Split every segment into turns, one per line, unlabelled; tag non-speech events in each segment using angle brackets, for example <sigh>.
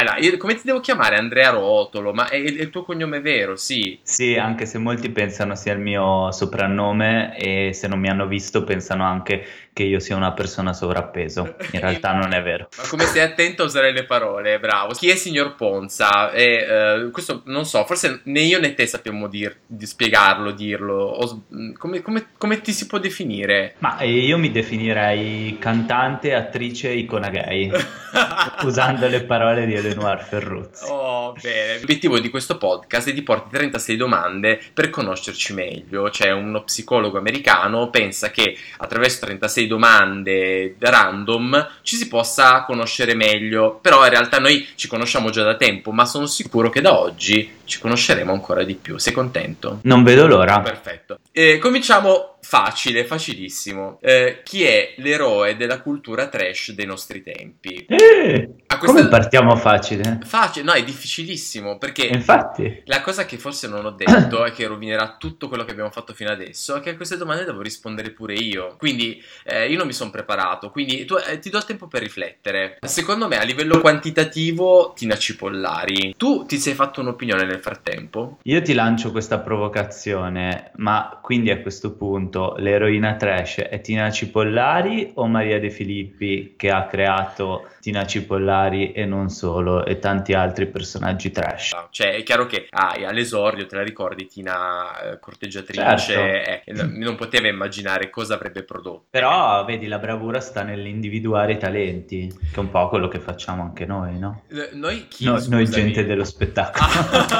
Allora, io- come ti devo chiamare? Andrea Rotolo, ma è, il tuo cognome vero, sì.
Sì, anche se molti pensano sia il mio soprannome e se non mi hanno visto pensano anche che io sia una persona sovrappeso. In realtà non è vero.
Ma come sei attento a usare le parole, bravo. Chi è signor Ponza? E, eh, questo non so, forse né io né te sappiamo dir- di spiegarlo, dirlo. Come, come- come ti si può definire?
Ma eh, io mi definirei cantante, attrice, icona gay, <laughs> usando le parole di Eleonore Ferruzzi.
Oh, bene. L'obiettivo di questo podcast è di porti 36 domande per conoscerci meglio. C'è uno psicologo americano pensa che attraverso 36 domande random ci si possa conoscere meglio. Però in realtà noi ci conosciamo già da tempo, ma sono sicuro che da oggi ci conosceremo ancora di più. Sei contento?
Non vedo l'ora.
Perfetto. Eh, cominciamo facile, facilissimo. Eh, chi è l'eroe della cultura trash dei nostri tempi?
Eh,
questa-
come partiamo facile?
Facile, no, è difficilissimo perché
Infatti,
la cosa che forse non ho detto e che rovinerà tutto quello che abbiamo fatto fino adesso è che a queste domande devo rispondere pure io. Quindi eh, io non mi sono preparato, quindi tu- eh, ti do il tempo per riflettere. Secondo me a livello quantitativo Tina Cipollari. Tu ti sei fatto un'opinione nel frattempo?
io ti lancio questa provocazione, ma quindi a questo punto l'eroina trash è Tina Cipollari o Maria De Filippi che ha creato Tina Cipollari e non solo, e tanti altri personaggi trash?
Cioè è chiaro che ah, all'esordio te la ricordi Tina eh, corteggiatrice
Certo.
eh, e non poteva immaginare cosa avrebbe prodotto.
Però vedi, la bravura sta nell'individuare i talenti, che è un po' quello che facciamo anche noi, no?
Eh, Noi chi?
No- noi gente dello spettacolo.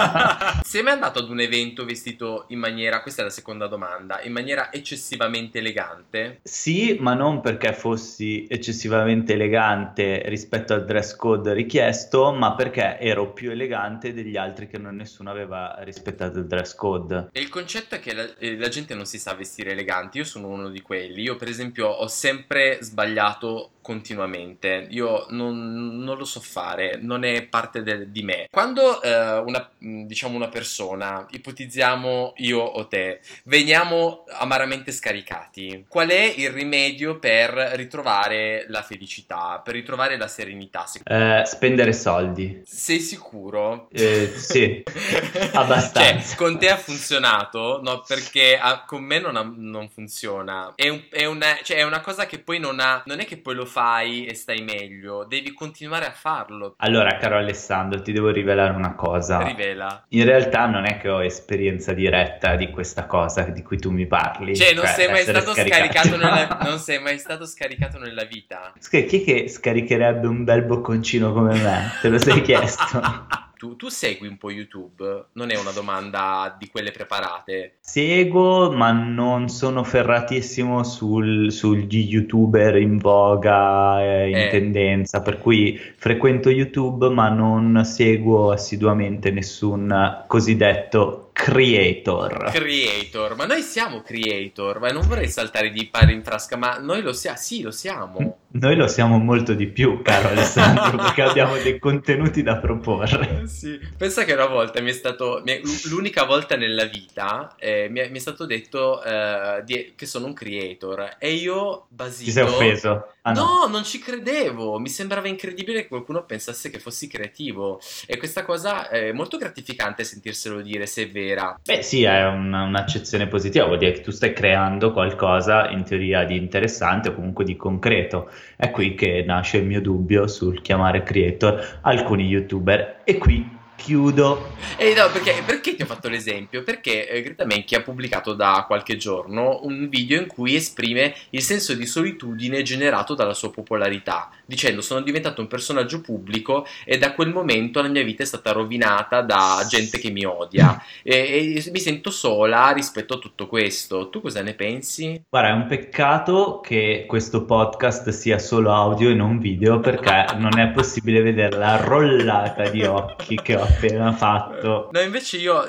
<laughs>
Sei mai andato ad un evento vestito in maniera, questa è la seconda domanda, in maniera eccessivamente elegante?
Sì, ma non perché fossi eccessivamente elegante rispetto al dress code richiesto, ma perché ero più elegante degli altri che non nessuno aveva rispettato il dress code.
E il concetto è che la, eh, la gente non si sa vestire eleganti, io sono uno di quelli, io per esempio ho sempre sbagliato continuamente, io non, non lo so fare, non è parte del- di me. Quando eh, una, diciamo una persona, ipotizziamo io o te, veniamo amaramente scaricati, qual è il rimedio per ritrovare la felicità, per ritrovare la serenità?
Eh, spendere soldi.
Sei sicuro?
Eh, sì, <laughs> abbastanza.
Cioè, con te ha funzionato? No, perché ah, con me non, ha- non funziona. È, un- è una, cioè, è una cosa che poi non ha. Non è che poi lo fai e stai meglio, devi continuare a farlo.
Allora, caro Alessandro, ti devo rivelare una cosa.
Rivela.
In realtà non è che ho esperienza diretta di questa cosa di cui tu mi parli.
Cioè, non sei mai stato
scaricato.
scaricato nella, <laughs> non sei mai stato scaricato nella vita.
Scusa, chi è che scaricherebbe un bel bocconcino come me? Te lo sei chiesto? <laughs>
Tu, tu segui un po' YouTube? Non è una domanda di quelle preparate.
Seguo, ma non sono ferratissimo sul- sugli youtuber in voga, eh, in
Eh.
tendenza, per cui frequento YouTube, ma non seguo assiduamente nessun cosiddetto creator.
Creator, ma noi siamo creator, ma non vorrei saltare di pari in frasca, ma noi lo siamo, sì, lo siamo.
Noi lo siamo molto di più, caro Alessandro, perché abbiamo dei contenuti da proporre. <laughs>
Sì. Pensa che una volta mi è stato, mi è- l'unica volta nella vita eh, mi, è, mi è stato detto eh, di- che sono un creator e io basito...
Ti sei offeso? Ah, no.
No, non ci credevo, mi sembrava incredibile che qualcuno pensasse che fossi creativo e questa cosa è molto gratificante sentirselo dire se è vera.
Beh, sì, è una- un'accezione positiva, vuol dire che tu stai creando qualcosa in teoria di interessante o comunque di concreto. È qui che nasce il mio dubbio sul chiamare creator alcuni youtuber. E qui chiudo.
E no, perché, perché ti ho fatto l'esempio? Perché eh, Greta Menchi ha pubblicato da qualche giorno un video in cui esprime il senso di solitudine generato dalla sua popolarità, dicendo sono diventato un personaggio pubblico e da quel momento la mia vita è stata rovinata da gente che mi odia e, e mi sento sola rispetto a tutto questo. Tu cosa ne pensi?
Guarda, è un peccato che questo podcast sia solo audio e non video perché non è possibile vedere la rollata di occhi che ho appena fatto.
No, invece io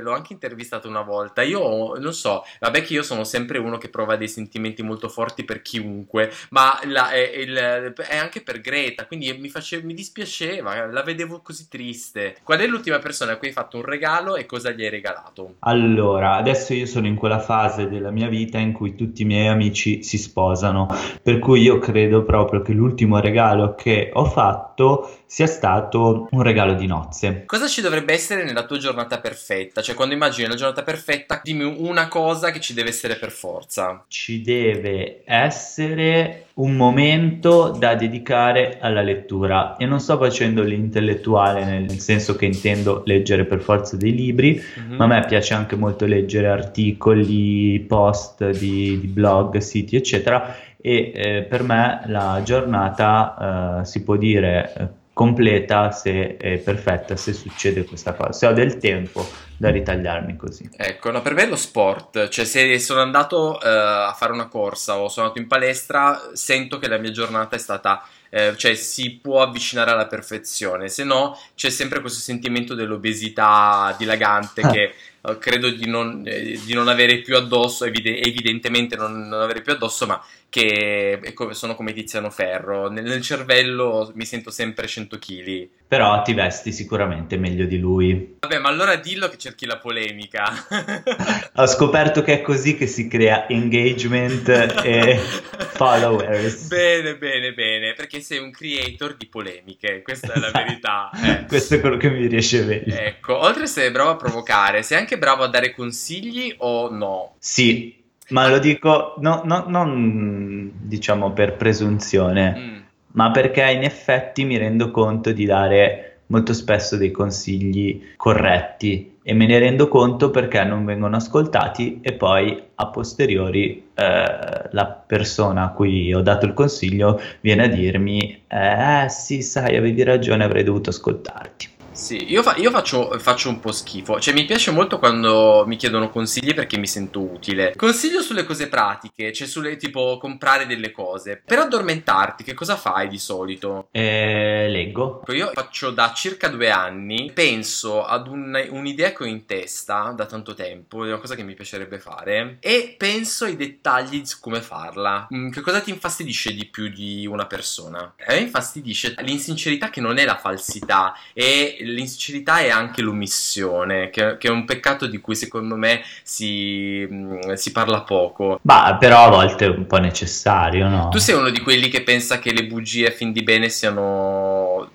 l'ho anche intervistato una volta. Io non so, vabbè che io sono sempre uno che prova dei sentimenti molto forti per chiunque, ma la- è, è anche per Greta, quindi mi, face- mi dispiaceva, la vedevo così triste. Qual è l'ultima persona a cui hai fatto un regalo e cosa gli hai regalato?
Allora, adesso io sono in quella fase della mia vita in cui tutti i miei amici si sposano, per cui io credo proprio che l'ultimo regalo che ho fatto sia stato un regalo di nozze.
Cosa ci dovrebbe essere nella tua giornata perfetta? Cioè, quando immagini la giornata perfetta, dimmi una cosa che ci deve essere per forza.
Ci deve essere un momento da dedicare alla lettura e non sto facendo l'intellettuale nel senso che intendo leggere per forza dei libri,
Mhm.
ma a me piace anche molto leggere articoli, post di, di blog, siti, eccetera. E eh, per me la giornata eh, si può dire eh, completa se è perfetta, se succede questa cosa, se ho del tempo da ritagliarmi così.
Ecco, no, per me è lo sport, cioè se sono andato eh, a fare una corsa o sono andato in palestra, sento che la mia giornata è stata, eh, cioè si può avvicinare alla perfezione, se no c'è sempre questo sentimento dell'obesità dilagante
Ah. <laughs>
che eh, credo di non, eh, di non avere più addosso, evide- evidentemente non, non avere più addosso, ma che come- sono come Tiziano Ferro, nel, nel cervello mi sento sempre 100 kg.
Però ti vesti sicuramente meglio di lui.
Vabbè, ma allora dillo che cerchi la polemica. <laughs>
Ho scoperto che è così che si crea engagement e <laughs> followers.
Bene, bene, bene, perché sei un creator di polemiche, questa è la verità. eh.
Questo è quello che mi riesce meglio.
Ecco, oltre a essere bravo a provocare, sei anche bravo a dare consigli o no?
Sì, ma lo dico no- no- non diciamo per presunzione,
Mm.
ma perché in effetti mi rendo conto di dare molto spesso dei consigli corretti e me ne rendo conto perché non vengono ascoltati e poi a posteriori eh, la persona a cui ho dato il consiglio viene a dirmi eh sì sai avevi ragione avrei dovuto ascoltarti.
Sì, io, fa- io faccio, faccio un po' schifo, cioè mi piace molto quando mi chiedono consigli perché mi sento utile. Consiglio sulle cose pratiche, cioè sulle tipo comprare delle cose. Per addormentarti, che cosa fai di solito?
E leggo.
Io faccio da circa due anni, penso ad un- un'idea che ho in testa da tanto tempo, è una cosa che mi piacerebbe fare, e penso ai dettagli su come farla. Mm, Che cosa ti infastidisce di più di una persona? A me infastidisce l'insincerità che non è la falsità, e l'insincerità è anche l'omissione, che, che è un peccato di cui secondo me si, mm, si parla poco.
Ma però a volte è un po' necessario, no?
Tu sei uno di quelli che pensa che le bugie a fin di bene siano,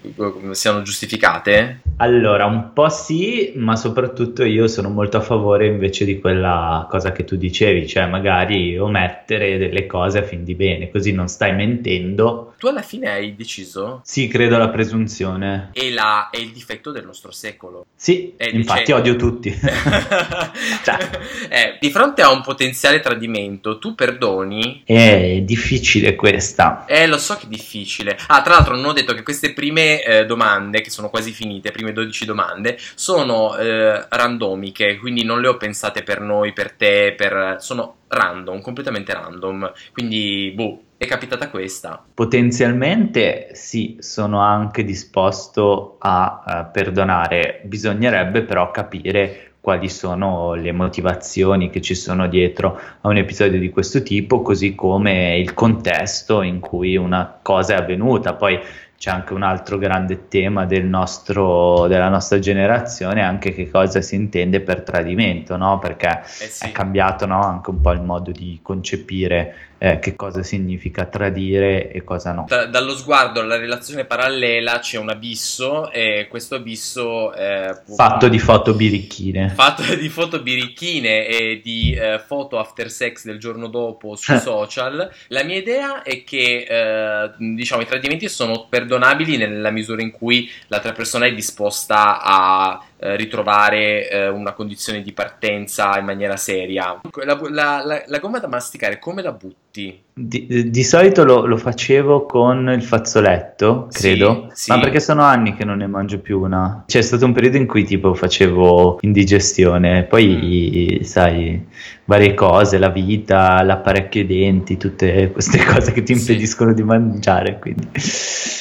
siano giustificate?
Allora, un po' sì, ma soprattutto io sono molto a favore invece di quella cosa che tu dicevi, cioè magari omettere delle cose a fin di bene, così non stai mentendo.
Tu alla fine hai deciso?
Sì, credo alla presunzione.
È, la- è il difetto del nostro secolo.
Sì,
Eh,
infatti
dice-
odio tutti. <laughs> Cioè.
Eh, di fronte a un potenziale tradimento, tu perdoni?
È difficile questa.
Eh, lo so che è difficile. Ah, tra l'altro non ho detto che queste prime eh, domande, che sono quasi finite, prime 12 domande, sono eh, randomiche, quindi non le ho pensate per noi, per te, per... sono random, completamente random. Quindi, boh, è capitata questa.
Potenzialmente sì, sono anche disposto a eh, perdonare, bisognerebbe però capire quali sono le motivazioni che ci sono dietro a un episodio di questo tipo, così come il contesto in cui una cosa è avvenuta. Poi c'è anche un altro grande tema del nostro, della nostra generazione, anche che cosa si intende per tradimento, no? Perché
Eh sì.
è cambiato no? anche un po' il modo di concepire eh, che cosa significa tradire e cosa no.
Da- dallo sguardo alla relazione parallela c'è un abisso e questo abisso eh, può-
Fatto di foto birichine.
fatto di foto birichine e di eh, foto after sex del giorno dopo sui
Eh. <laughs>
social. La mia idea è che eh, diciamo i tradimenti sono perdonabili nella misura in cui l'altra persona è disposta a ritrovare eh, una condizione di partenza in maniera seria. La, la- la- la gomma da masticare come la butti?
Di, di solito lo, lo facevo con il fazzoletto,
Sì,
credo,
sì.
ma perché sono anni che non ne mangio più una. C'è stato un periodo in cui tipo facevo indigestione, poi
Mm.
sai, varie cose, la vita, l'apparecchio ai denti, tutte queste <laughs> cose che ti
Sì.
impediscono di mangiare, quindi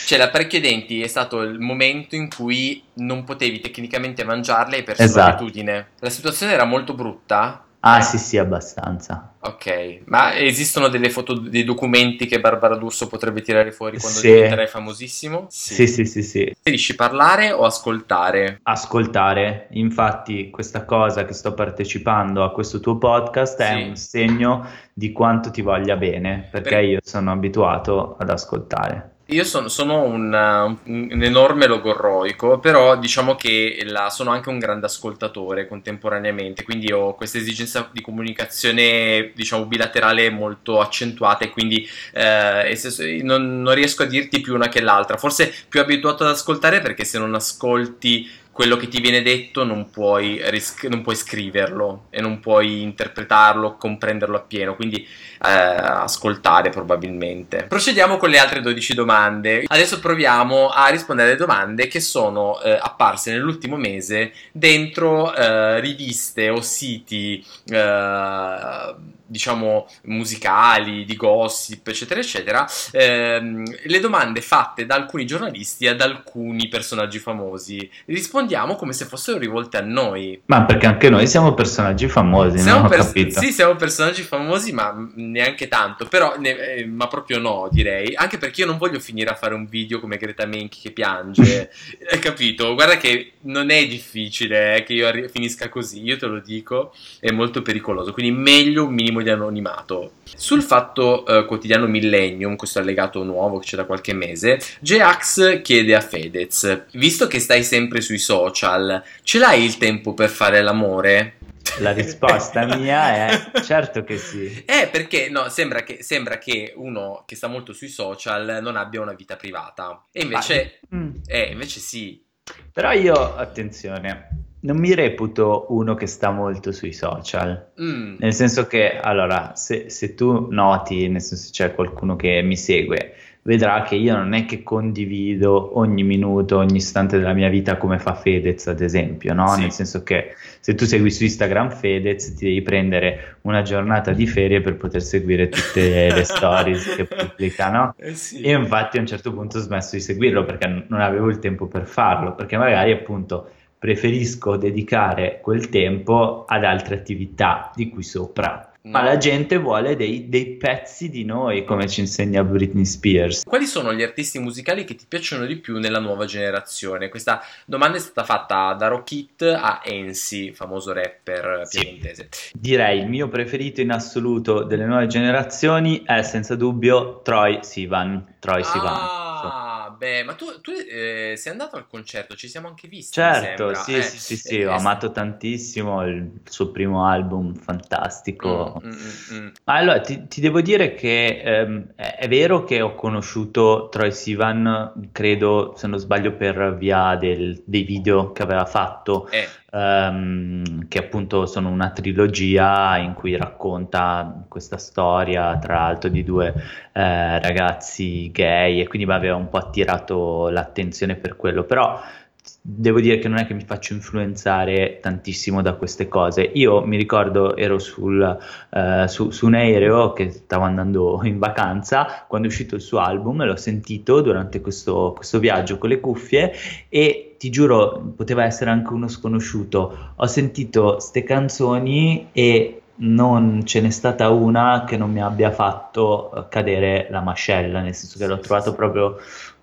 Cioè, l'apparecchio denti è stato il momento in cui non potevi tecnicamente mangiarle e hai perso
Esatto.
l'abitudine. La situazione era molto brutta.
Ah, sì, sì, abbastanza.
Ok, ma esistono delle foto, dei documenti che Barbara D'Urso potrebbe tirare fuori quando
Sì.
diventerai famosissimo?
Sì, sì, sì, sì.
Preferisci parlare o ascoltare?
Ascoltare, infatti questa cosa che sto partecipando a questo tuo podcast è
Sì.
un segno di quanto ti voglia bene, perché
Per-
io sono abituato ad ascoltare.
Io sono, sono un, uh, un- un enorme logorroico, però diciamo che la- sono anche un grande ascoltatore contemporaneamente, quindi ho questa esigenza di comunicazione, diciamo, bilaterale molto accentuata e quindi eh, non, non riesco a dirti più una che l'altra. Forse più abituato ad ascoltare perché se non ascolti quello che ti viene detto non puoi, ris- non puoi scriverlo e non puoi interpretarlo, comprenderlo appieno, quindi eh, ascoltare probabilmente. Procediamo con le altre 12 domande. Adesso proviamo a rispondere alle domande che sono eh, apparse nell'ultimo mese dentro eh, riviste o siti eh, diciamo musicali, di gossip, eccetera, eccetera. Ehm, le domande fatte da alcuni giornalisti ad alcuni personaggi famosi. Rispondiamo come se fossero rivolte a noi.
Ma perché anche noi siamo personaggi famosi,
Siamo
non
pers-
capito.
sì, siamo personaggi famosi, ma neanche tanto. Però, ne- eh, ma proprio no, direi. Anche perché io non voglio finire a fare un video come Greta Menchi che piange. <laughs> Hai capito? Guarda che non è difficile eh, che io arri- finisca così, io te lo dico. È molto pericoloso. Quindi, meglio un minimo di anonimato. Sul fatto eh, quotidiano Millennium, questo allegato nuovo che c'è da qualche mese, J-Ax chiede a Fedez: Visto che stai sempre sui social, ce l'hai il tempo per fare l'amore?
La risposta mia è certo che sì. <laughs>
Eh, perché no, sembra che, sembra che uno che sta molto sui social non abbia una vita privata. E invece,
Mm.
eh, invece sì.
Però io, attenzione, non mi reputo uno che sta molto sui social.
Mm,
Nel senso che, allora, se, se tu noti, nel senso c'è qualcuno che mi segue, vedrà che io non è che condivido ogni minuto, ogni istante della mia vita come fa Fedez, ad esempio, no?
Sì.
Nel senso che se tu segui su Instagram Fedez, ti devi prendere una giornata di ferie per poter seguire tutte le <laughs> stories che pubblica, no?
eh sì.
Io infatti a un certo punto ho smesso di seguirlo perché non avevo il tempo per farlo, perché magari appunto preferisco dedicare quel tempo ad altre attività di cui sopra. Ma la gente vuole dei, dei pezzi di noi, come ci insegna Britney Spears.
Quali sono gli artisti musicali che ti piacciono di più nella nuova generazione? Questa domanda è stata fatta da Rockit a Ensi, famoso rapper
Sì.
piemontese.
Direi il mio preferito in assoluto delle nuove generazioni è senza dubbio Troy Sivan. Troy Sivan.
Ah, beh, ma tu, tu, eh, sei andato al concerto, ci siamo anche visti,
Certo, sì,
Eh,
sì, sì, sì,
eh,
ho
eh,
amato tantissimo il, suo primo album, fantastico.
Mm, mm, mm, mm.
Allora, ti, ti devo dire che ehm, è, è vero che ho conosciuto Troy Sivan, credo, se non sbaglio, per via del- dei video che aveva fatto,
Eh,
ehm, che appunto sono una trilogia in cui racconta questa storia, tra l'altro, di due eh, ragazzi gay e quindi mi aveva un po' attirato l'attenzione per quello, però devo dire che non è che mi faccio influenzare tantissimo da queste cose. Io mi ricordo ero sul, eh, su, su un aereo che stavo andando in vacanza quando è uscito il suo album l'ho sentito durante questo, questo viaggio con le cuffie e ti giuro, poteva essere anche uno sconosciuto. Ho sentito ste canzoni e non ce n'è stata una che non mi abbia fatto eh, cadere la mascella, nel senso che l'ho trovato proprio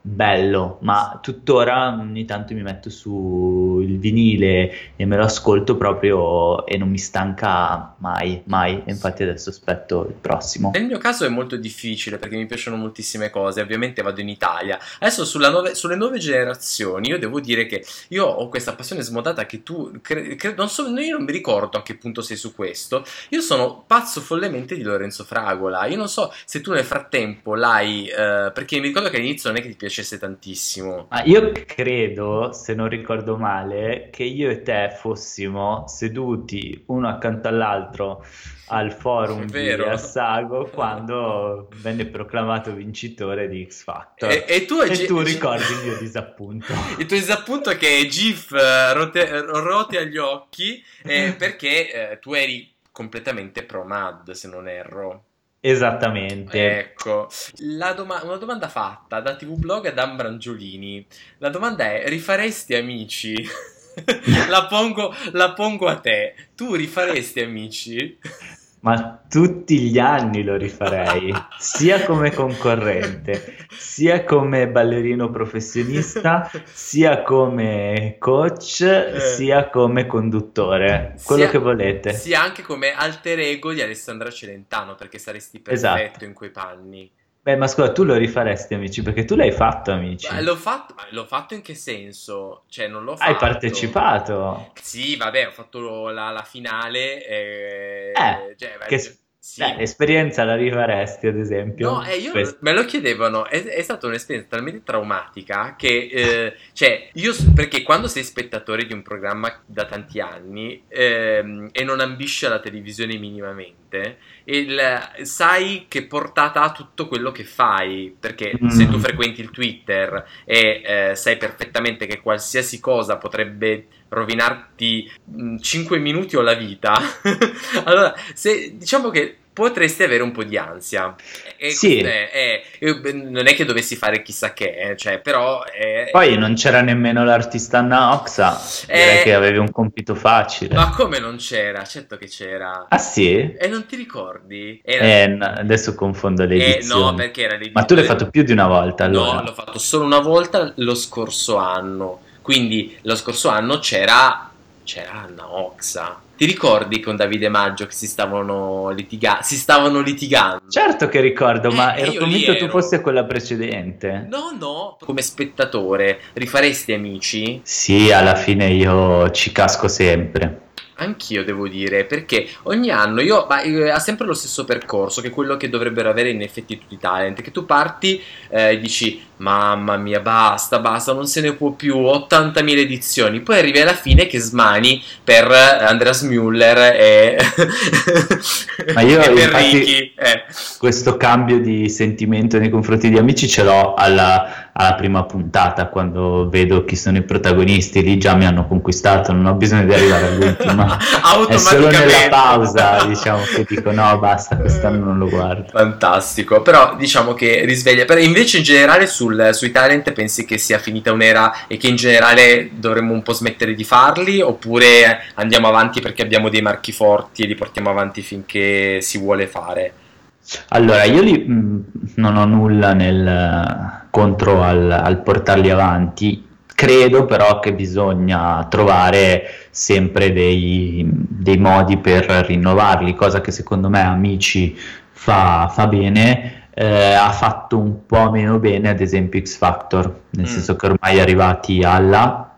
bello, ma tuttora ogni tanto mi metto su il vinile e me lo ascolto proprio e non mi stanca mai, mai. E infatti adesso aspetto il prossimo.
Nel mio caso è molto difficile perché mi piacciono moltissime cose, ovviamente vado in Italia. Adesso nuove- sulle nuove generazioni io devo dire che io ho questa passione smodata che tu, cre- cre- non so, io non mi ricordo a che punto sei su questo, io sono pazzo follemente di Lorenzo Fragola, io non so se tu nel frattempo l'hai, eh, perché mi ricordo che all'inizio non è che ti piacesse tantissimo.
Ma io credo, se non ricordo male, che io e te fossimo seduti uno accanto all'altro al forum
È
di
vero.
Assago quando venne proclamato vincitore di X Factor.
E, e tu,
E
G-
tu
G-
ricordi il mio disappunto. <laughs>
Il tuo disappunto è che GIF eh, rote, rote agli occhi eh, <laughs> perché eh, tu eri completamente pro Mad, se non erro.
Esattamente.
Ecco, la doma- una domanda fatta da TV Blog ad Ambrangiolini. La domanda è: rifaresti amici? <laughs> la, pongo, la pongo a te. Tu rifaresti amici? <laughs>
Ma tutti gli anni lo rifarei, sia come concorrente, sia come ballerino professionista, sia come coach,
Eh.
sia come conduttore, quello
Sia-
che volete.
Sia anche come alter ego di Alessandra Celentano, perché saresti
Esatto.
perfetto in quei panni.
Beh, ma scusa, tu lo rifaresti, amici, perché tu l'hai fatto, amici.
Ma l'ho fatto, ma l'ho fatto in che senso? Cioè, non l'ho
Hai
fatto.
partecipato.
Sì, vabbè, ho fatto la, la finale. eh,
Eh,
cioè,
che-
sì.
Beh, l'esperienza la rifaresti, ad esempio?
No, eh, io
Questo.
me lo chiedevano, è, è stata un'esperienza talmente traumatica che, eh, cioè, io, perché quando sei spettatore di un programma da tanti anni ehm, e non ambisci alla televisione minimamente, il- sai che portata ha tutto quello che fai, perché
Mm.
se tu frequenti il Twitter e eh, sai perfettamente che qualsiasi cosa potrebbe rovinarti 5 minuti o la vita, <laughs> allora, se, diciamo che potresti avere un po' di ansia. E
Sì.
è- è- non è che dovessi fare chissà che, eh, cioè, però... è-
Poi non c'era nemmeno l'artista Anna Oxa, direi
Eh,
che avevi un compito facile.
Ma come non c'era? Certo che c'era.
Ah sì?
E non ti ricordi? Era...
Eh, no, adesso confondo le
eh,
edizioni.
no, perché era l'edizione...
Ma tu l'hai fatto più di una volta allora?
No, l'ho fatto solo una volta lo scorso anno. Quindi lo scorso anno c'era c'era Anna Oxa. Ti ricordi con Davide Maggio che si stavano litigando? Si stavano litigando.
Certo che ricordo, ma
Eh,
ero
io
convinto
lì
tu
ero.
fossi quella precedente.
No, no, come spettatore rifaresti amici?
Sì, alla fine io ci casco sempre.
Anch'io devo dire, perché ogni anno io, ma, eh, ha sempre lo stesso percorso, che è quello che dovrebbero avere in effetti tutti i talent, che tu parti eh, e dici, mamma mia, basta, basta, non se ne può più, 80.000 edizioni, poi arrivi alla fine che smani per eh, Andreas Müller e, <laughs>
Ma io, <laughs>
e per
infatti,
Ricky. eh.
Questo cambio di sentimento nei confronti di amici ce l'ho alla, alla prima puntata, quando vedo chi sono i protagonisti, lì già mi hanno conquistato, non ho bisogno di arrivare all'ultima. <laughs> È solo nella pausa, diciamo, che dico no, basta, quest'anno non lo guardo.
Fantastico, però diciamo che risveglia. Però invece in generale sul- sui talent pensi che sia finita un'era e che in generale dovremmo un po' smettere di farli oppure andiamo avanti perché abbiamo dei marchi forti e li portiamo avanti finché si vuole fare?
Allora, io li, mh, non ho nulla nel, contro al, al portarli avanti, credo però che bisogna trovare sempre dei, dei modi per rinnovarli, cosa che secondo me Amici fa, fa bene. Eh, ha fatto un po' meno bene, ad esempio, X Factor, nel
Mm.
senso che ormai arrivati alla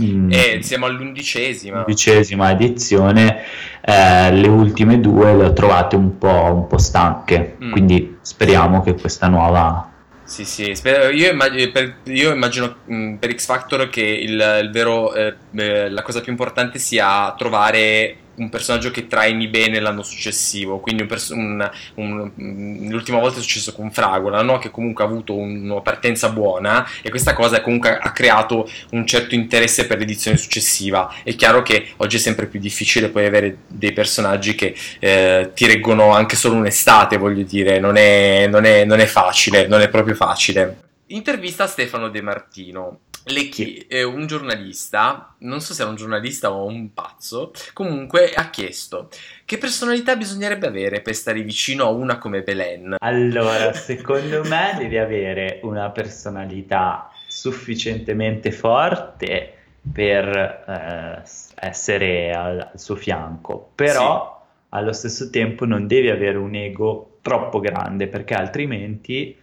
mm,
E siamo all'undicesima.
undicesima edizione, eh, le ultime due le ho trovate un po', un po' stanche,
Mm.
quindi speriamo che questa nuova...
Sì, sì, spero- io, immag- per- io immagino mh, per X Factor che il, il vero, eh, eh, la cosa più importante sia trovare un personaggio che traini bene l'anno successivo, quindi un pers- un- un- mh, l'ultima volta è successo con Fragola, no? che comunque ha avuto un- una partenza buona e questa cosa comunque ha creato un certo interesse per l'edizione successiva. È chiaro che oggi è sempre più difficile poi avere dei personaggi che eh, ti reggono anche solo un'estate, voglio dire, non è, non è- non è facile, non è proprio facile. Intervista a Stefano De Martino. Le chi- eh, un giornalista, non so se era un giornalista o un pazzo, comunque ha chiesto che personalità bisognerebbe avere per stare vicino a una come Belen.
Allora, <laughs> secondo me devi avere una personalità sufficientemente forte per eh, essere al, al suo fianco, però allo stesso tempo non devi avere un ego troppo grande perché altrimenti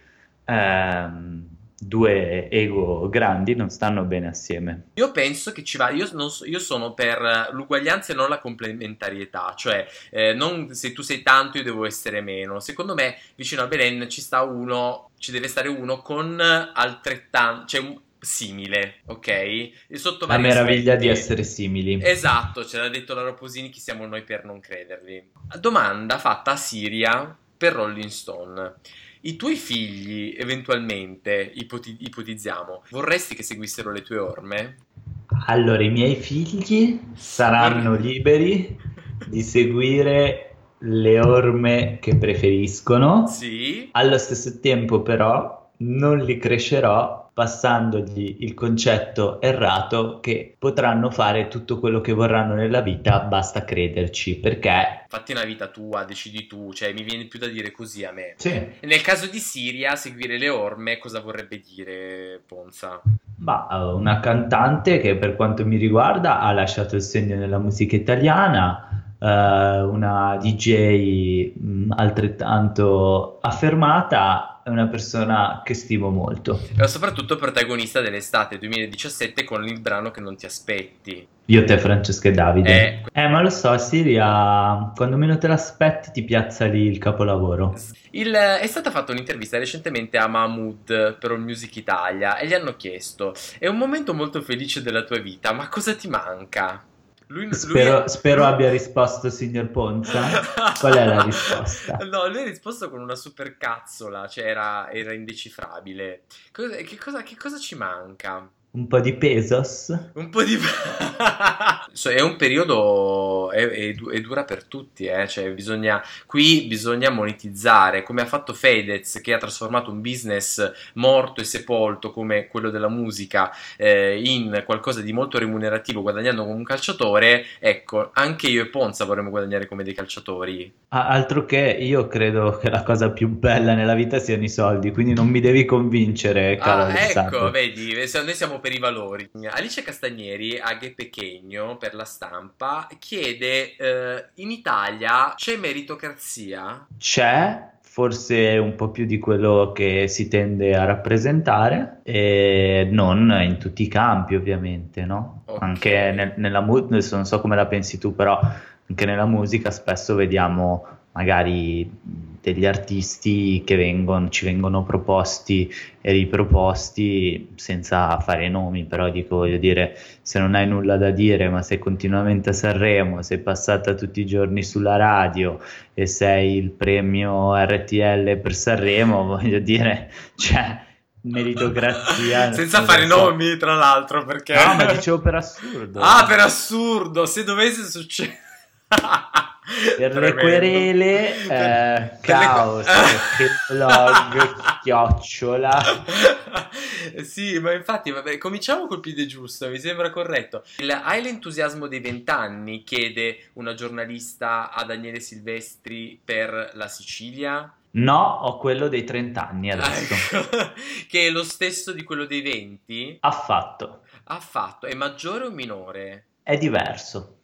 ehm, due ego grandi non stanno bene assieme.
Io penso che ci va, io, non io sono per l'uguaglianza e non la complementarietà, cioè eh, non se tu sei tanto io devo essere meno. Secondo me vicino a Belen ci sta uno, ci deve stare uno con altrettanto, cioè un- simile, ok? E sotto
La meraviglia di
aspetti.
essere simili.
Esatto, ce l'ha detto la Roposini, chi siamo noi per non crederli. Domanda fatta a Siria per Rolling Stone. I tuoi figli, eventualmente, ipoti- ipotizziamo, vorresti che seguissero le tue orme?
Allora, i miei figli saranno liberi di seguire le orme che preferiscono.
Sì.
Allo stesso tempo, però, non li crescerò passandogli il concetto errato che potranno fare tutto quello che vorranno nella vita, basta crederci, perché...
Fatti una vita tua, decidi tu, cioè mi viene più da dire così a me.
Sì.
Nel caso di Siria, seguire le orme, cosa vorrebbe dire Ponza?
Ma una cantante che per quanto mi riguarda ha lasciato il segno nella musica italiana, Uh, una DJ mh, altrettanto affermata, è una persona che stimo molto.
E soprattutto protagonista dell'estate 2017 con il brano che non ti aspetti.
Io, te, Francesca e Davide. Eh, eh ma lo so, Siria, quando meno te l'aspetti ti piazza lì il capolavoro.
Il, è stata fatta un'intervista recentemente a Mahmood per All Music Italia e gli hanno chiesto: È un momento molto felice della tua vita, ma cosa ti manca?
Lui, spero, lui... spero, abbia risposto signor Ponza. Qual è la risposta? <laughs>
No, lui ha risposto con una super cazzola, cioè era, era indecifrabile. Cosa, che, cosa, che cosa ci manca?
Un po' di pesos?
Un po' di... <laughs> è un periodo, è, è, è, dura per tutti, eh? cioè bisogna, qui bisogna monetizzare, come ha fatto Fedez che ha trasformato un business morto e sepolto come quello della musica eh, in qualcosa di molto remunerativo guadagnando come un calciatore, ecco, anche io e Ponza vorremmo guadagnare come dei calciatori.
Ah, altro che io credo che la cosa più bella nella vita siano i soldi, quindi non mi devi convincere, caro
ah, Ecco, vedi, noi siamo per i valori. Alice Castagneri a Ghe Pechegno per la stampa chiede eh, in Italia c'è meritocrazia?
C'è, forse un po' più di quello che si tende a rappresentare, e non in tutti i campi ovviamente, no? Okay. Anche nel, nella musica, non so come la pensi tu, però anche nella musica spesso vediamo magari degli artisti che vengono, ci vengono proposti e riproposti senza fare nomi, però dico, voglio dire, se non hai nulla da dire, ma sei continuamente a Sanremo, sei passata tutti i giorni sulla radio e sei il premio RTL per Sanremo, <laughs> voglio dire, cioè meritocrazia.
Senza fare so. nomi, tra l'altro, perché...
No, ma dicevo per assurdo.
Ah, per assurdo, se dovesse succedere...
per le querele eh, caos <laughs> blog chiocciola
sì ma infatti vabbè, cominciamo col piede giusto mi sembra corretto Il, hai l'entusiasmo dei vent'anni chiede una giornalista a Daniele Silvestri per la Sicilia
No, ho quello dei 30 anni adesso. <laughs>
che è lo stesso di quello dei 20?
Affatto.
Affatto. È maggiore o minore?
È diverso.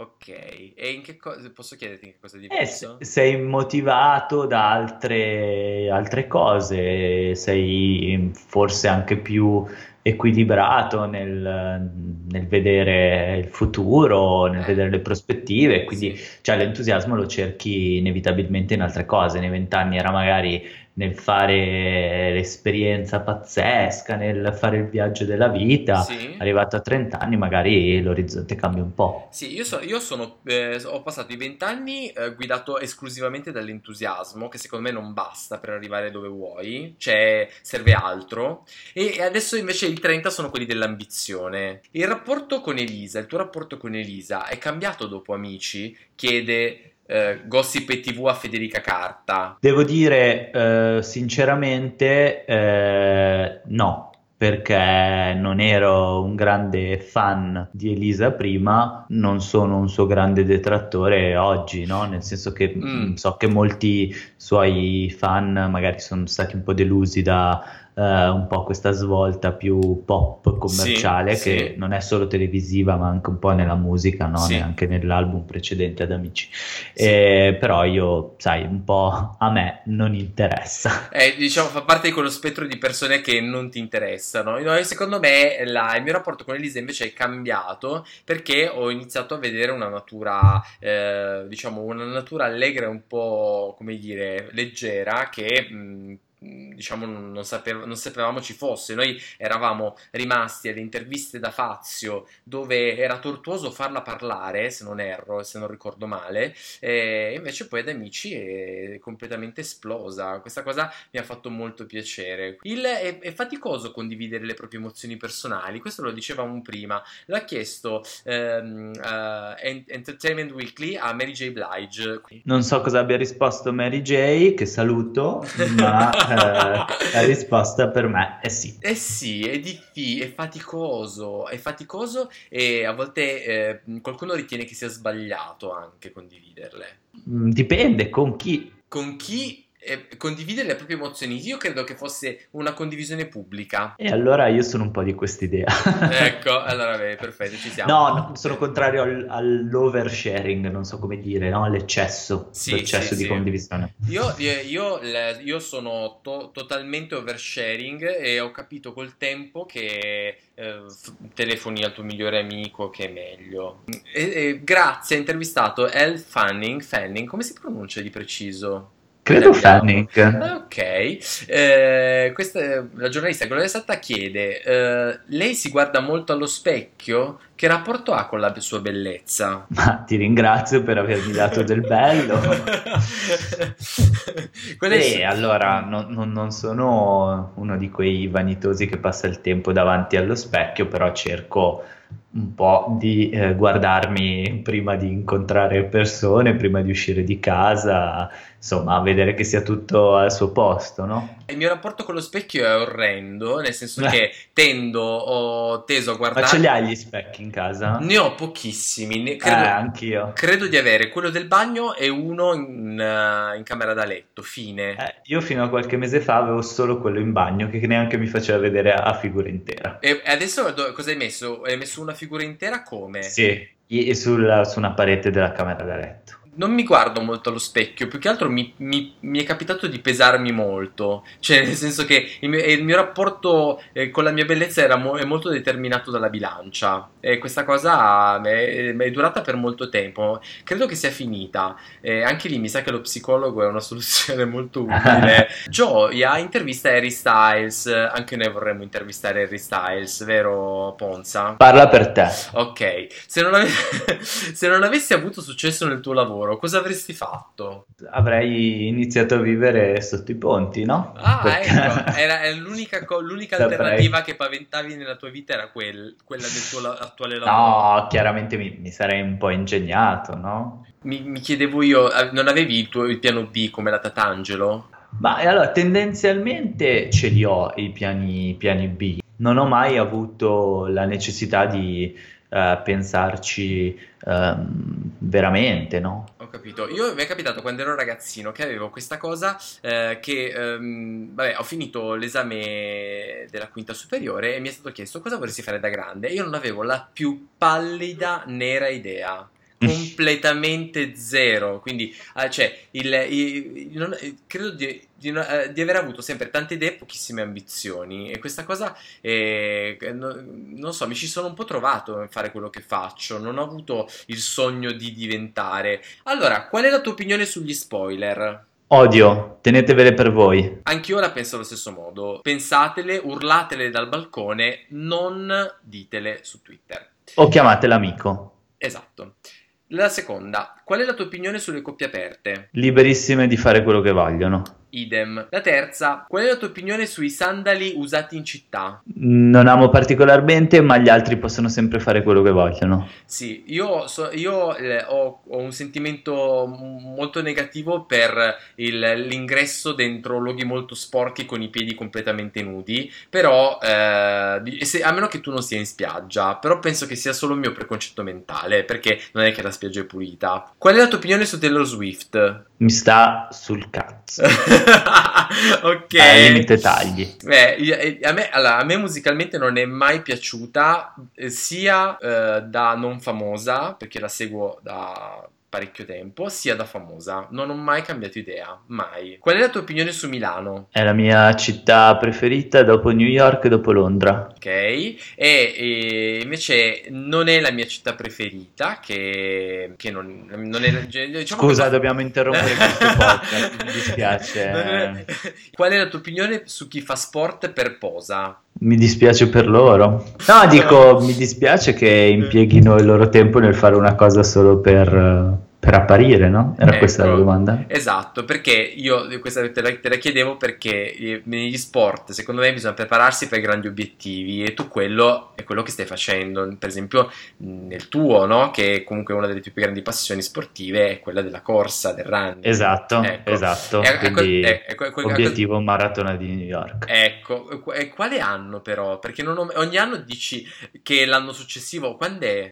Ok, e in che cosa posso chiederti in che cosa è diverso?
Eh, sei motivato da altre, altre cose, sei forse anche più equilibrato nel, nel vedere il futuro, nel eh. vedere le prospettive, quindi sì. cioè, l'entusiasmo lo cerchi inevitabilmente in altre cose. Nei vent'anni era magari nel fare l'esperienza pazzesca, nel fare il viaggio della vita. Sì. Arrivato a 30 anni, magari l'orizzonte cambia un po'.
Sì, io, so, io sono, eh, ho passato i 20 anni eh, guidato esclusivamente dall'entusiasmo, che secondo me non basta per arrivare dove vuoi, cioè serve altro. E adesso invece i 30 sono quelli dell'ambizione. Il rapporto con Elisa, il tuo rapporto con Elisa è cambiato dopo Amici? Chiede eh, Gossip e TV a Federica Carta?
Devo dire eh, sinceramente eh, no perché non ero un grande fan di Elisa prima, non sono un suo grande detrattore oggi, no? nel senso che mm. so che molti suoi fan magari sono stati un po' delusi da un po' questa svolta più pop commerciale sì, che sì. non è solo televisiva ma anche un po' nella musica, no? sì. anche nell'album precedente ad Amici. Eh, però io, sai, un po' a me non interessa.
Eh, diciamo, fa parte di quello spettro di persone che non ti interessano. No, secondo me la, il mio rapporto con Elisa invece è cambiato perché ho iniziato a vedere una natura, eh, diciamo, una natura allegra un po', come dire, leggera che... Mh, diciamo non, sapev- non, sapevamo ci fosse. Noi eravamo rimasti alle interviste da Fazio dove era tortuoso farla parlare, se non erro, se non ricordo male, e invece poi ad Amici è completamente esplosa. Questa cosa mi ha fatto molto piacere. Il, è, è, faticoso condividere le proprie emozioni personali, questo lo dicevamo prima. L'ha chiesto um, uh, Entertainment Weekly a Mary J. Blige.
Non so cosa abbia risposto Mary J, che saluto, ma <laughs> uh, la risposta per me è sì.
Eh sì, è difficile, è faticoso, è faticoso e a volte eh, qualcuno ritiene che sia sbagliato anche condividerle.
Mm, dipende con chi.
Con chi eh, condividere le proprie emozioni. Io credo che fosse una condivisione pubblica.
E allora io sono un po' di quest'idea. <laughs>
ecco, <laughs> allora beh, perfetto, ci siamo.
No, no sono contrario al, all'oversharing, non so come dire, no? all'eccesso, sì, l'eccesso sì, di sì. condivisione.
Io, <laughs> io, io sono to- totalmente oversharing e ho capito col tempo che eh, telefoni al tuo migliore amico che è meglio. E, e, grazie, ha intervistato Elle Fanning, Fanning, come si pronuncia di preciso?
Credo Fanning.
Ok, eh, questa, la giornalista Gloria Satta chiede, eh, lei si guarda molto allo specchio? Che rapporto ha con la sua bellezza?
Ma ti ringrazio per avermi dato del bello. <laughs> Beh, allora, no, no, non sono uno di quei vanitosi che passa il tempo davanti allo specchio, però cerco un po' di eh, guardarmi prima di incontrare persone, prima di uscire di casa, insomma, vedere che sia tutto al suo posto, no?
Il mio rapporto con lo specchio è orrendo, nel senso che tendo, ho teso a guardare...
Ma ce li hai gli specchi in casa?
Ne ho pochissimi, ne...
credo, eh, anch'io.
Credo di avere quello del bagno e uno in, uh, in camera da letto, fine.
Eh, io fino a qualche mese fa avevo solo quello in bagno, che neanche mi faceva vedere a, a figura intera.
E adesso cosa hai messo? Hai messo una figura intera come?
Sì, sul, su una parete della camera da letto
non mi guardo molto allo specchio, più che altro mi, mi, mi, è capitato di pesarmi molto, cioè nel senso che il mio, il mio rapporto eh, con la mia bellezza mo- è molto determinato dalla bilancia e questa cosa è, è durata per molto tempo, credo che sia finita, eh, anche lì mi sa che lo psicologo è una <laughs> soluzione molto utile. <laughs> Gioia intervista Harry Styles, anche noi vorremmo intervistare Harry Styles, vero Ponza?
Parla per te.
Ok, se non, ave- <laughs> se non avessi avuto successo nel tuo lavoro, lavoro, cosa avresti fatto?
Avrei iniziato a vivere sotto i ponti, no?
Ah, Perché... ecco, era, l'unica, co- l'unica alternativa che paventavi nella tua vita era quel, quella del tuo la- attuale lavoro.
No, chiaramente mi, mi, sarei un po' ingegnato, no?
Mi, mi chiedevo io, eh, non avevi il, tuo, il piano B come la Tatangelo?
Ma allora, tendenzialmente ce li ho i piani, piani B. Non ho mai avuto la necessità di uh, pensarci um, veramente, no?
Ho capito. Io mi è capitato quando ero ragazzino che avevo questa cosa eh, che, um, vabbè, ho finito l'esame della quinta superiore e mi è stato chiesto cosa vorresti fare da grande. Io non avevo la più pallida nera idea completamente zero. Quindi, uh, cioè, il, il, il, non, credo di, di, uh, di, aver avuto sempre tante idee e pochissime ambizioni. E questa cosa, è, no, non so, mi ci sono un po' trovato nel fare quello che faccio. Non ho avuto il sogno di diventare. Allora, qual è la tua opinione sugli spoiler?
Odio, tenetevele per voi.
Anch'io la penso allo stesso modo. Pensatele, urlatele dal balcone, non ditele su Twitter.
O chiamate l'amico.
Esatto. La seconda, qual è la tua opinione sulle coppie aperte?
Liberissime di fare quello che vogliono
idem. La terza, qual è la tua opinione sui sandali usati in città?
Non amo particolarmente, ma gli altri possono sempre fare quello che vogliono.
Sì, io, so, io eh, ho, ho, un sentimento molto negativo per il, l'ingresso dentro luoghi molto sporchi con i piedi completamente nudi, però eh, se, a meno che tu non sia in spiaggia, però penso che sia solo il mio preconcetto mentale, perché non è che la spiaggia è pulita. Qual è la tua opinione su Taylor Swift?
Mi sta sul cazzo. <laughs> <laughs>
ok.
Al limite tagli.
Beh, eh, a me, allora, a me musicalmente non è mai piaciuta, eh, sia eh, da non famosa, perché la seguo da parecchio tempo, sia da famosa. Non ho mai cambiato idea, mai. Qual è la tua opinione su Milano?
È la mia città preferita dopo New York e dopo Londra.
Ok, e, e invece non è la mia città preferita, che, che non, non, è...
Diciamo Scusa, che... dobbiamo interrompere <laughs> questo podcast, mi dispiace.
Qual è la tua opinione su chi fa sport per posa?
Mi dispiace per loro. No, dico, mi dispiace che impieghino il loro tempo nel fare una cosa solo per per apparire, no? Era ecco, questa la domanda?
Esatto, perché io questa te la, te la, chiedevo perché eh, negli sport secondo me bisogna prepararsi per grandi obiettivi e tu quello è quello che stai facendo, per esempio nel tuo, no? Che comunque una delle tue più grandi passioni sportive è quella della corsa, del running.
Esatto, ecco. esatto, ecco, quindi ecco, ecco, obiettivo maratona di New York.
Ecco, e quale anno però? Perché ho, ogni anno dici che l'anno successivo, quando è?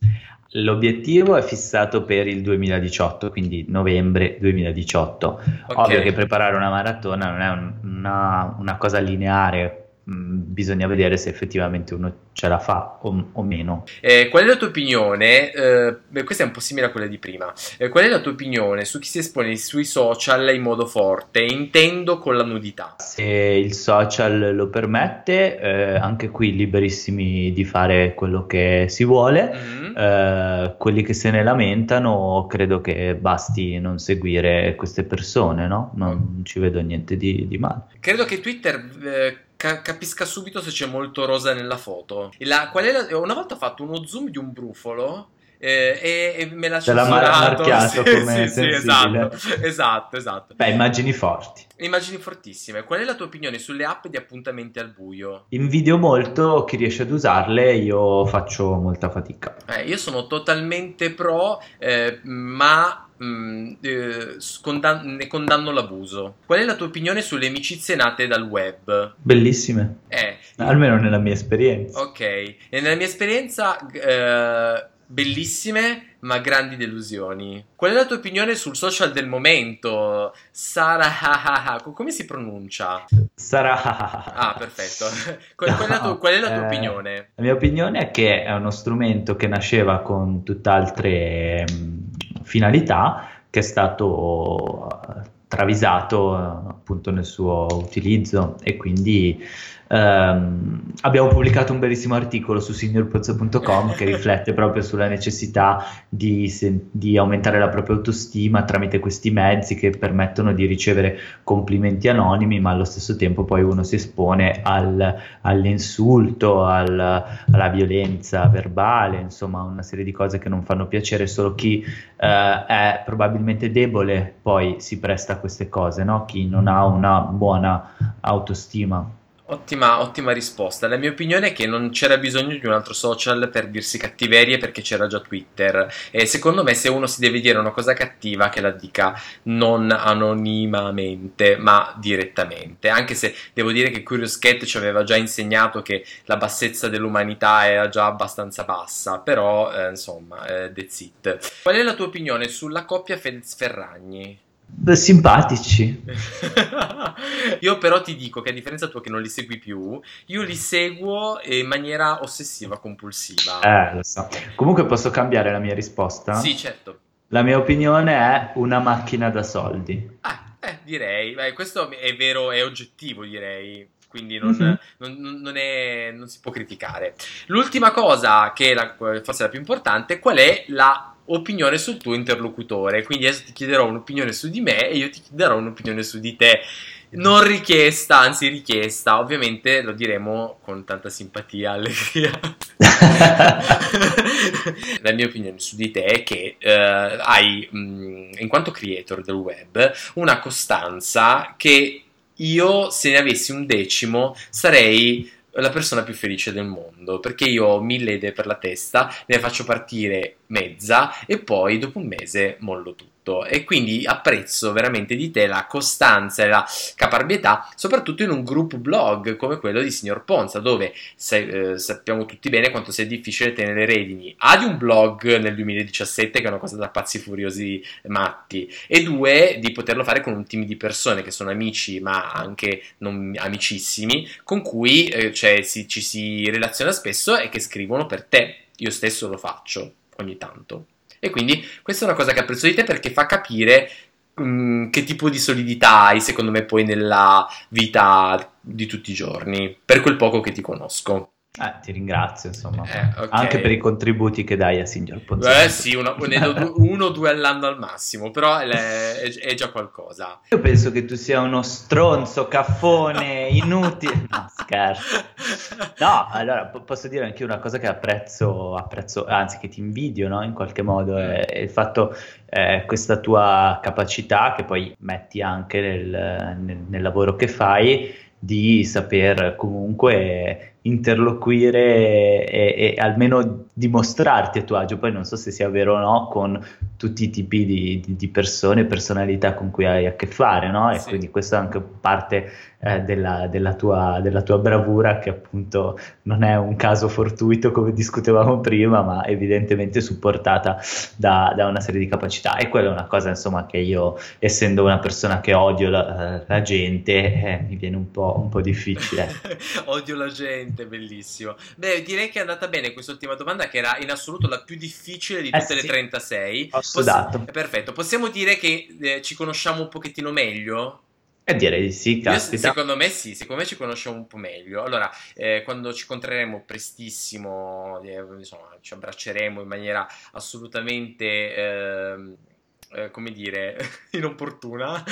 L'obiettivo è fissato per il 2018, quindi novembre 2018. Okay. Ovvio che preparare una maratona non è un, una, una cosa lineare, Mm, bisogna vedere se effettivamente uno ce la fa o, o meno.
Eh, qual è la tua opinione? Eh, questa è un po' simile a quella di prima. Eh, qual è la tua opinione su chi si espone sui social in modo forte? Intendo con la nudità.
Se il social lo permette, eh, anche qui liberissimi di fare quello che si vuole. Mm-hmm. quelli che se ne lamentano, credo che basti non seguire queste persone, no? Non ci vedo niente di, di male.
Credo che Twitter eh, ca- capisca subito se c'è molto rosa nella foto. La, la, una volta ho fatto uno zoom di un brufolo eh, e, e, me l'ha censurato.
Te l'ha <laughs> sì, come sì, sì,
esatto, esatto, esatto.
Beh, immagini forti.
Immagini fortissime. Qual è la tua opinione sulle app di appuntamenti al buio?
Invidio molto chi riesce ad usarle, io faccio molta fatica.
Eh, io sono totalmente pro, eh, ma Mm, eh, condan- ne condanno l'abuso. Qual è la tua opinione sulle amicizie nate dal web?
Bellissime.
Eh,
Almeno nella mia esperienza.
Ok, e nella mia esperienza eh, bellissime ma grandi delusioni. Qual è la tua opinione sul social del momento? Sara come si pronuncia?
Sara
Ah, perfetto. Qual, qual, è la tua, qual è la tua eh, opinione?
La mia opinione è che è uno strumento che nasceva con tutt'altre mm, finalità che è stato eh, travisato appunto nel suo utilizzo e quindi Um, abbiamo pubblicato un bellissimo articolo su signorpozzo.com che <laughs> riflette proprio sulla necessità di, se, di, aumentare la propria autostima tramite questi mezzi che permettono di ricevere complimenti anonimi, ma allo stesso tempo poi uno si espone al, all'insulto, al, alla violenza verbale, insomma una serie di cose che non fanno piacere solo chi uh, è probabilmente debole poi si presta a queste cose, no? chi non ha una buona autostima.
Ottima, ottima risposta. La mia opinione è che non c'era bisogno di un altro social per dirsi cattiverie perché c'era già Twitter. E secondo me, se uno si deve dire una cosa cattiva, che la dica non anonimamente, ma direttamente. Anche se devo dire che Curious Cat ci aveva già insegnato che la bassezza dell'umanità era già abbastanza bassa. Però, eh, insomma, eh, that's it. Qual è la tua opinione sulla coppia Fedez-Ferragni?
Beh, simpatici. <laughs>
io però ti dico che a differenza tua che non li segui più, io li seguo in maniera ossessiva, compulsiva.
Eh, lo so. Comunque posso cambiare la mia risposta?
Sì, certo.
La mia opinione è una macchina da soldi.
Ah, eh, direi. Beh, questo è vero, è oggettivo, direi quindi non, mm-hmm. non, non, è, non, si può criticare. L'ultima cosa, che è la, forse la più importante, qual è la opinione sul tuo interlocutore. Quindi adesso ti chiederò un'opinione su di me e io ti chiederò un'opinione su di te. Non richiesta, anzi richiesta, ovviamente lo diremo con tanta simpatia, <laughs> allegria. <laughs> La mia opinione su di te è che eh, hai, mh, mm, in quanto creator del web, una costanza che io, se ne avessi un decimo, sarei la persona più felice del mondo perché io ho mille idee per la testa, ne faccio partire mezza e poi dopo un mese mollo tutto tutto e quindi apprezzo veramente di te la costanza e la caparbietà, soprattutto in un gruppo blog come quello di Signor Ponza, dove se, eh, sappiamo tutti bene quanto sia difficile tenere redini. A di un blog nel 2017 che è una cosa da pazzi furiosi matti e due di poterlo fare con un team di persone che sono amici ma anche non amicissimi con cui eh, cioè, si, ci si relaziona spesso e che scrivono per te. Io stesso lo faccio ogni tanto. E quindi questa è una cosa che apprezzo di te perché fa capire mh, che tipo di solidità hai, secondo me, poi nella vita di tutti i giorni, per quel poco che ti conosco.
Eh, ti ringrazio, insomma,
Eh, ok.
anche per i contributi che dai a Signor Ponzano.
Eh sì, uno, uno o due all'anno al massimo, però è, è- già qualcosa.
Io penso che tu sia uno stronzo, caffone, <laughs> inutile. No, scherzo. No, <laughs> allora po- posso dire anche una cosa che apprezzo, apprezzo, anzi che ti invidio, no? In qualche modo, è, è il fatto, eh, questa tua capacità che poi metti anche nel, nel- nel lavoro che fai, di saper comunque interloquire e, e almeno dimostrarti a tuo agio. Poi non so se sia vero o no con tutti i tipi di, di- di persone, personalità con cui hai a che fare, no? E
Sì.
quindi questa è anche parte eh, della, della tua, della tua bravura, che appunto non è un caso fortuito come discutevamo prima, ma evidentemente supportata da, da una serie di capacità. E quella è una cosa, insomma, che io, essendo una persona che odio la, la gente, eh, mi viene un po', un po' difficile. <laughs>
Odio la gente, bellissimo. Beh, direi che è andata bene quest'ultima domanda, che era in assoluto la più difficile di
Eh
tutte le
sì.
36.
Ho sudato.
Perfetto, possiamo dire che eh, ci conosciamo un pochettino meglio?
E direi di sì,
Io,
caspita.
secondo me sì, secondo me ci conosciamo un po' meglio. Allora, eh, quando ci incontreremo prestissimo, eh, insomma, ci abbracceremo in maniera assolutamente, ehm, eh, come dire, <laughs> inopportuna.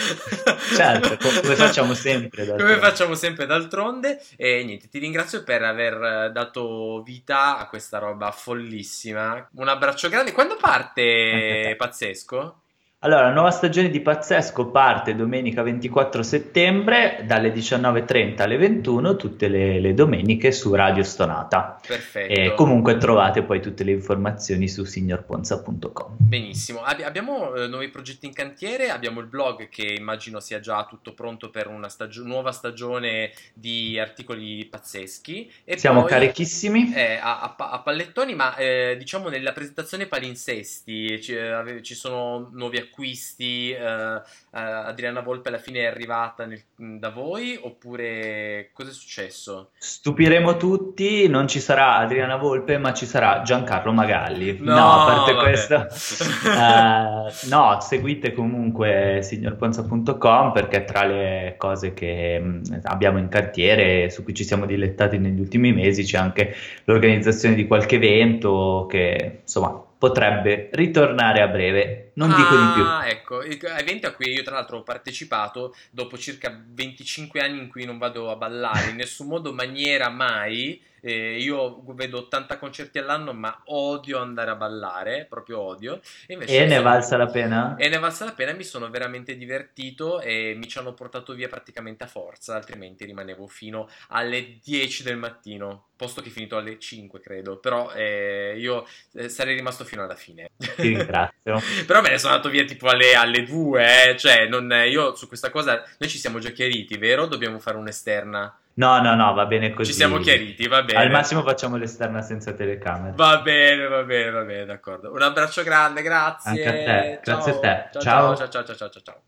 Certo, co- come <laughs> facciamo sempre,
Come
d'altronde.
facciamo sempre d'altronde. E niente, ti ringrazio per aver eh, dato vita a questa roba follissima. Un abbraccio grande. Quando parte
te.
Pazzesco?
Allora, la nuova stagione di Pazzesco parte domenica 24 settembre dalle 19.30 alle 21, tutte le, le domeniche su Radio Stonata.
Perfetto.
E comunque trovate poi tutte le informazioni su signorponza.com.
Benissimo, Abbi- abbiamo eh, nuovi progetti in cantiere, abbiamo il blog che immagino sia già tutto pronto per una stagio- nuova stagione di articoli pazzeschi. E
Siamo
poi,
carichissimi.
eh, a, a pa- a pallettoni, ma eh, diciamo nella presentazione palinsesti ci, eh, ci sono nuovi acquisti, eh, eh, Adriana Volpe alla fine è arrivata nel- da voi oppure cosa è successo?
Stupiremo tutti, non ci sarà Adriana Volpe, ma ci sarà Giancarlo Magalli.
No,
a parte
vabbè.
questo, <laughs> eh, no, seguite comunque signorponza.com perché tra le cose che mh, abbiamo in cantiere, su cui ci siamo dilettati negli ultimi mesi, c'è anche l'organizzazione di qualche evento che insomma potrebbe ritornare a breve. Non dico di più.
Ah, ecco, evento a cui io tra l'altro ho partecipato dopo circa 25 anni in cui non vado a ballare in nessun modo, maniera mai. Eh, io vedo 80 concerti all'anno, ma odio andare a ballare, proprio odio. E,
E ne è valsa la pena?
E ne è valsa la pena, mi sono veramente divertito e mi ci hanno portato via praticamente a forza, altrimenti rimanevo fino alle 10 del mattino, posto che è finito alle 5 credo, però eh, io eh, sarei rimasto fino alla fine.
Ti ringrazio. <laughs>
Però me ne sono andato via tipo alle, alle 2, eh, cioè non, io su questa cosa, noi ci siamo già chiariti, vero? Dobbiamo fare un'esterna.
No, no, no, va bene così.
Ci siamo chiariti, va bene.
Al massimo facciamo l'esterna senza telecamera.
Va bene, va bene, va bene, d'accordo. Un abbraccio grande, grazie.
Anche a te, grazie a
Ciao.
te.
Ciao,
Ciao.
ciao, ciao, ciao, ciao, ciao, ciao.